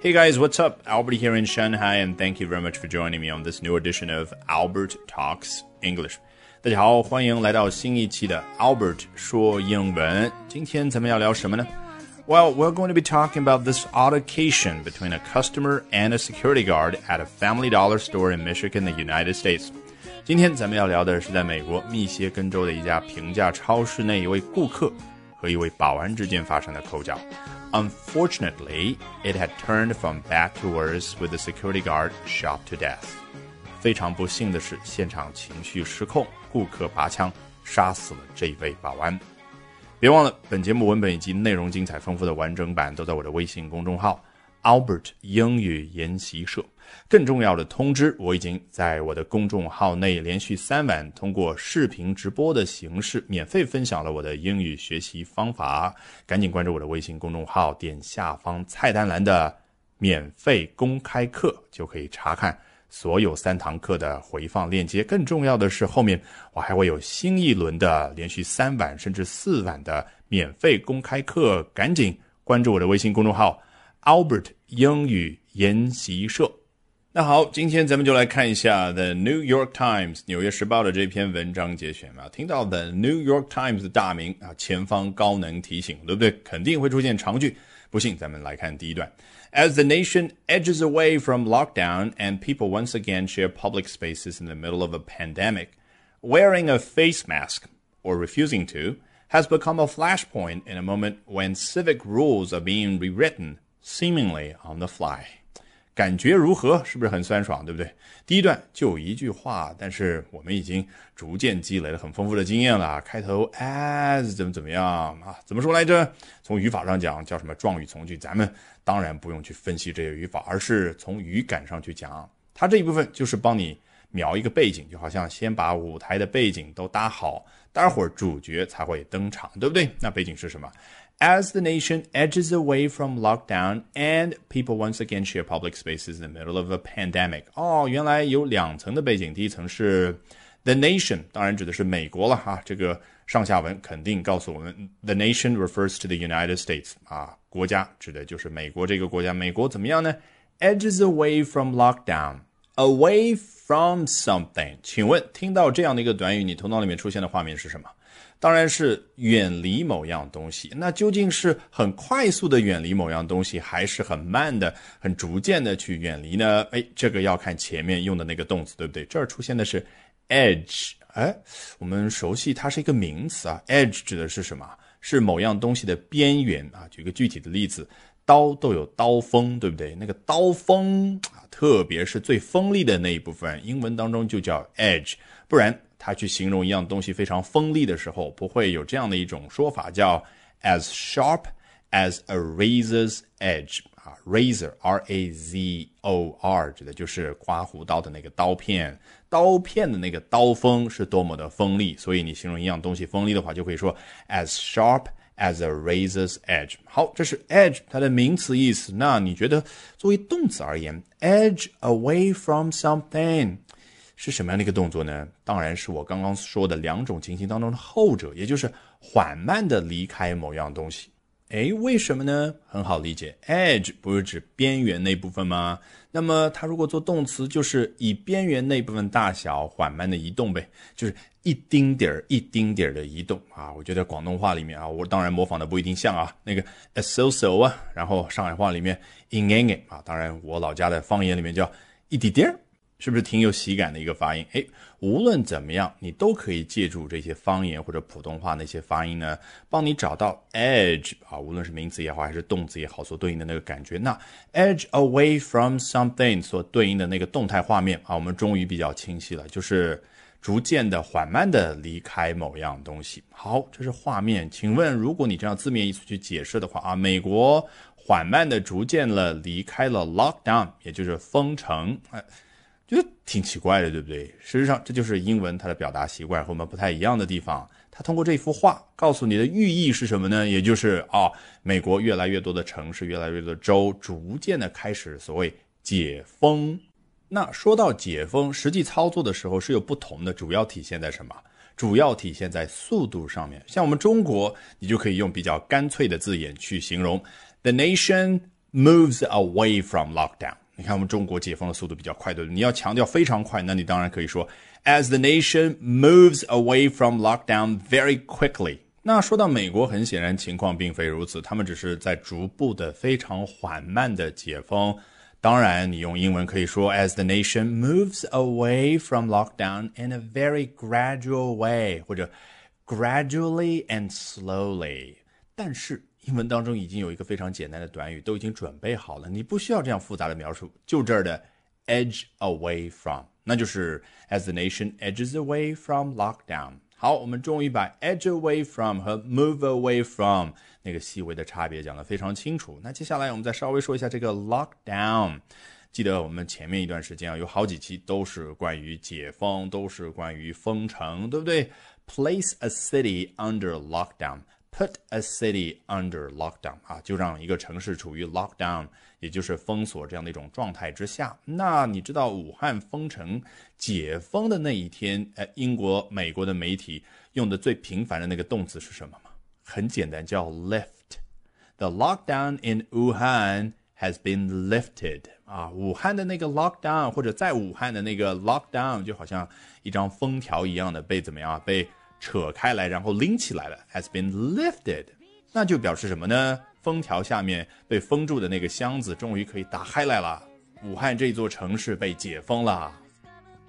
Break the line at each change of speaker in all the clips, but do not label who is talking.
Hey guys, what's up? Albert here in Shanghai, and thank you very much for joining me on this new edition of Albert Talks English. 大家好，欢迎来到新一期的 Albert 说英文。今天咱们要聊什么呢？Well, we're going to be talking about this altercation between a customer and a security guard at a Family Dollar store in Michigan, the United States. 今天咱们要聊的是在美国密歇根州的一家平价超市内，一位顾客 和一位保安之间发生的口角。Unfortunately, it had turned from bad to worse with the security guard shot to death. 非常不幸的是，现场情绪失控，顾客拔枪杀死了这位保安。别忘了，本节目文本以及内容精彩丰富的完整版都在我的微信公众号 Albert 英语研习社。更重要的通知，我已经在我的公众号内连续三晚通过视频直播的形式免费分享了我的英语学习方法。赶紧关注我的微信公众号，点下方菜单栏的免费公开课，就可以查看所有三堂课的回放链接。更重要的是，后面我还会有新一轮的连续三晚甚至四晚的免费公开课。赶紧关注我的微信公众号 Albert 英语研习社。那好，今天咱们就来看一下《The New York Times》纽约时报的这篇文章节选嘛。听到《The New York Times》的大名啊，前方高能提醒，对不对？肯定会出现长句。不信，咱们来看第一段。As the nation edges away from lockdown and people once again share public spaces in the middle of a pandemic, wearing a face mask or refusing to has become a flashpoint in a moment when civic rules are being rewritten, seemingly on the fly. 感觉如何？是不是很酸爽，对不对？第一段就一句话，但是我们已经逐渐积累了很丰富的经验了。开头 as 怎么怎么样啊？怎么说来着？从语法上讲叫什么状语从句？咱们当然不用去分析这些语法，而是从语感上去讲。它这一部分就是帮你描一个背景，就好像先把舞台的背景都搭好，待会儿主角才会登场，对不对？那背景是什么 ？As the nation edges away from lockdown and people once again share public spaces in the middle of a pandemic，哦，原来有两层的背景。第一层是 the nation，当然指的是美国了哈。这个上下文肯定告诉我们，the nation refers to the United States，啊，国家指的就是美国这个国家。美国怎么样呢？edges away from lockdown，away from something。请问，听到这样的一个短语，你头脑里面出现的画面是什么？ 当然是远离某样东西，那究竟是很快速的远离某样东西，还是很慢的、很逐渐的去远离呢？哎，这个要看前面用的那个动词，对不对？这儿出现的是 edge，哎，我们熟悉它是一个名词啊。edge 指的是什么？是某样东西的边缘啊。举个具体的例子，刀都有刀锋，对不对？那个刀锋啊，特别是最锋利的那一部分，英文当中就叫 edge，不然。它去形容一样东西非常锋利的时候，不会有这样的一种说法，叫 as sharp as a razor's edge 啊，razor r a z o r 指的就是刮胡刀的那个刀片，刀片的那个刀锋是多么的锋利，所以你形容一样东西锋利的话，就可以说 as sharp as a razor's edge。好，这是 edge 它的名词意思。那你觉得作为动词而言，edge away from something？是什么样的一个动作呢？当然是我刚刚说的两种情形当中的后者，也就是缓慢的离开某样东西。哎，为什么呢？很好理解，edge 不是指边缘那部分吗？那么它如果做动词，就是以边缘那部分大小缓慢的移动呗，就是一丁点儿一丁点儿的移动啊。我觉得广东话里面啊，我当然模仿的不一定像啊，那个 so so 啊，然后上海话里面 in in 啊，当然我老家的方言里面叫一滴点儿。是不是挺有喜感的一个发音？哎，无论怎么样，你都可以借助这些方言或者普通话那些发音呢，帮你找到 edge 啊，无论是名词也好，还是动词也好，所对应的那个感觉。那 edge away from something 所对应的那个动态画面啊，我们终于比较清晰了，就是逐渐的、缓慢的离开某样东西。好，这是画面。请问，如果你这样字面意思去解释的话啊，美国缓慢的、逐渐了离开了 lockdown，也就是封城，哎。觉得挺奇怪的，对不对？事实上，这就是英文它的表达习惯和我们不太一样的地方。它通过这幅画告诉你的寓意是什么呢？也就是啊，美国越来越多的城市、越来越多的州逐渐的开始所谓解封。那说到解封，实际操作的时候是有不同的，主要体现在什么？主要体现在速度上面。像我们中国，你就可以用比较干脆的字眼去形容：The nation moves away from lockdown。你看，我们中国解封的速度比较快，对不对？你要强调非常快，那你当然可以说，as the nation moves away from lockdown very quickly。那说到美国，很显然情况并非如此，他们只是在逐步的、非常缓慢的解封。当然，你用英文可以说，as the nation moves away from lockdown in a very gradual way，或者 gradually and slowly。但是 英文当中已经有一个非常简单的短语，都已经准备好了，你不需要这样复杂的描述，就这儿的 edge away from，那就是 as the nation edges away from lockdown。好，我们终于把 edge away from 和 move away from 那个细微的差别讲得非常清楚。那接下来我们再稍微说一下这个 lockdown。记得我们前面一段时间啊，有好几期都是关于解封，都是关于封城，对不对？Place a city under lockdown。Put a city under lockdown 啊，就让一个城市处于 lockdown，也就是封锁这样的一种状态之下。那你知道武汉封城解封的那一天，呃，英国、美国的媒体用的最频繁的那个动词是什么吗？很简单，叫 lift。The lockdown in Wuhan has been lifted 啊，武汉的那个 lockdown 或者在武汉的那个 lockdown 就好像一张封条一样的被怎么样？被扯开来，然后拎起来了，has been lifted，那就表示什么呢？封条下面被封住的那个箱子终于可以打开来了，武汉这座城市被解封了。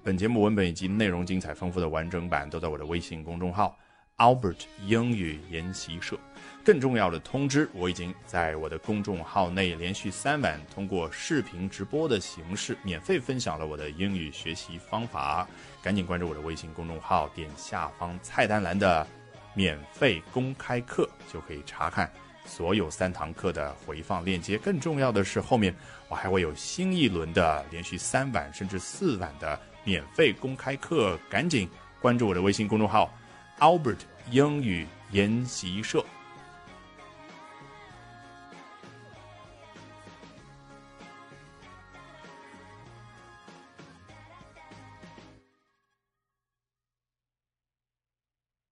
本节目文本以及内容精彩丰富的完整版都在我的微信公众号 Albert 英语研习社。更重要的通知，我已经在我的公众号内连续三晚通过视频直播的形式免费分享了我的英语学习方法。赶紧关注我的微信公众号，点下方菜单栏的免费公开课，就可以查看所有三堂课的回放链接。更重要的是，后面我还会有新一轮的连续三晚甚至四晚的免费公开课。赶紧关注我的微信公众号 Albert 英语研习社。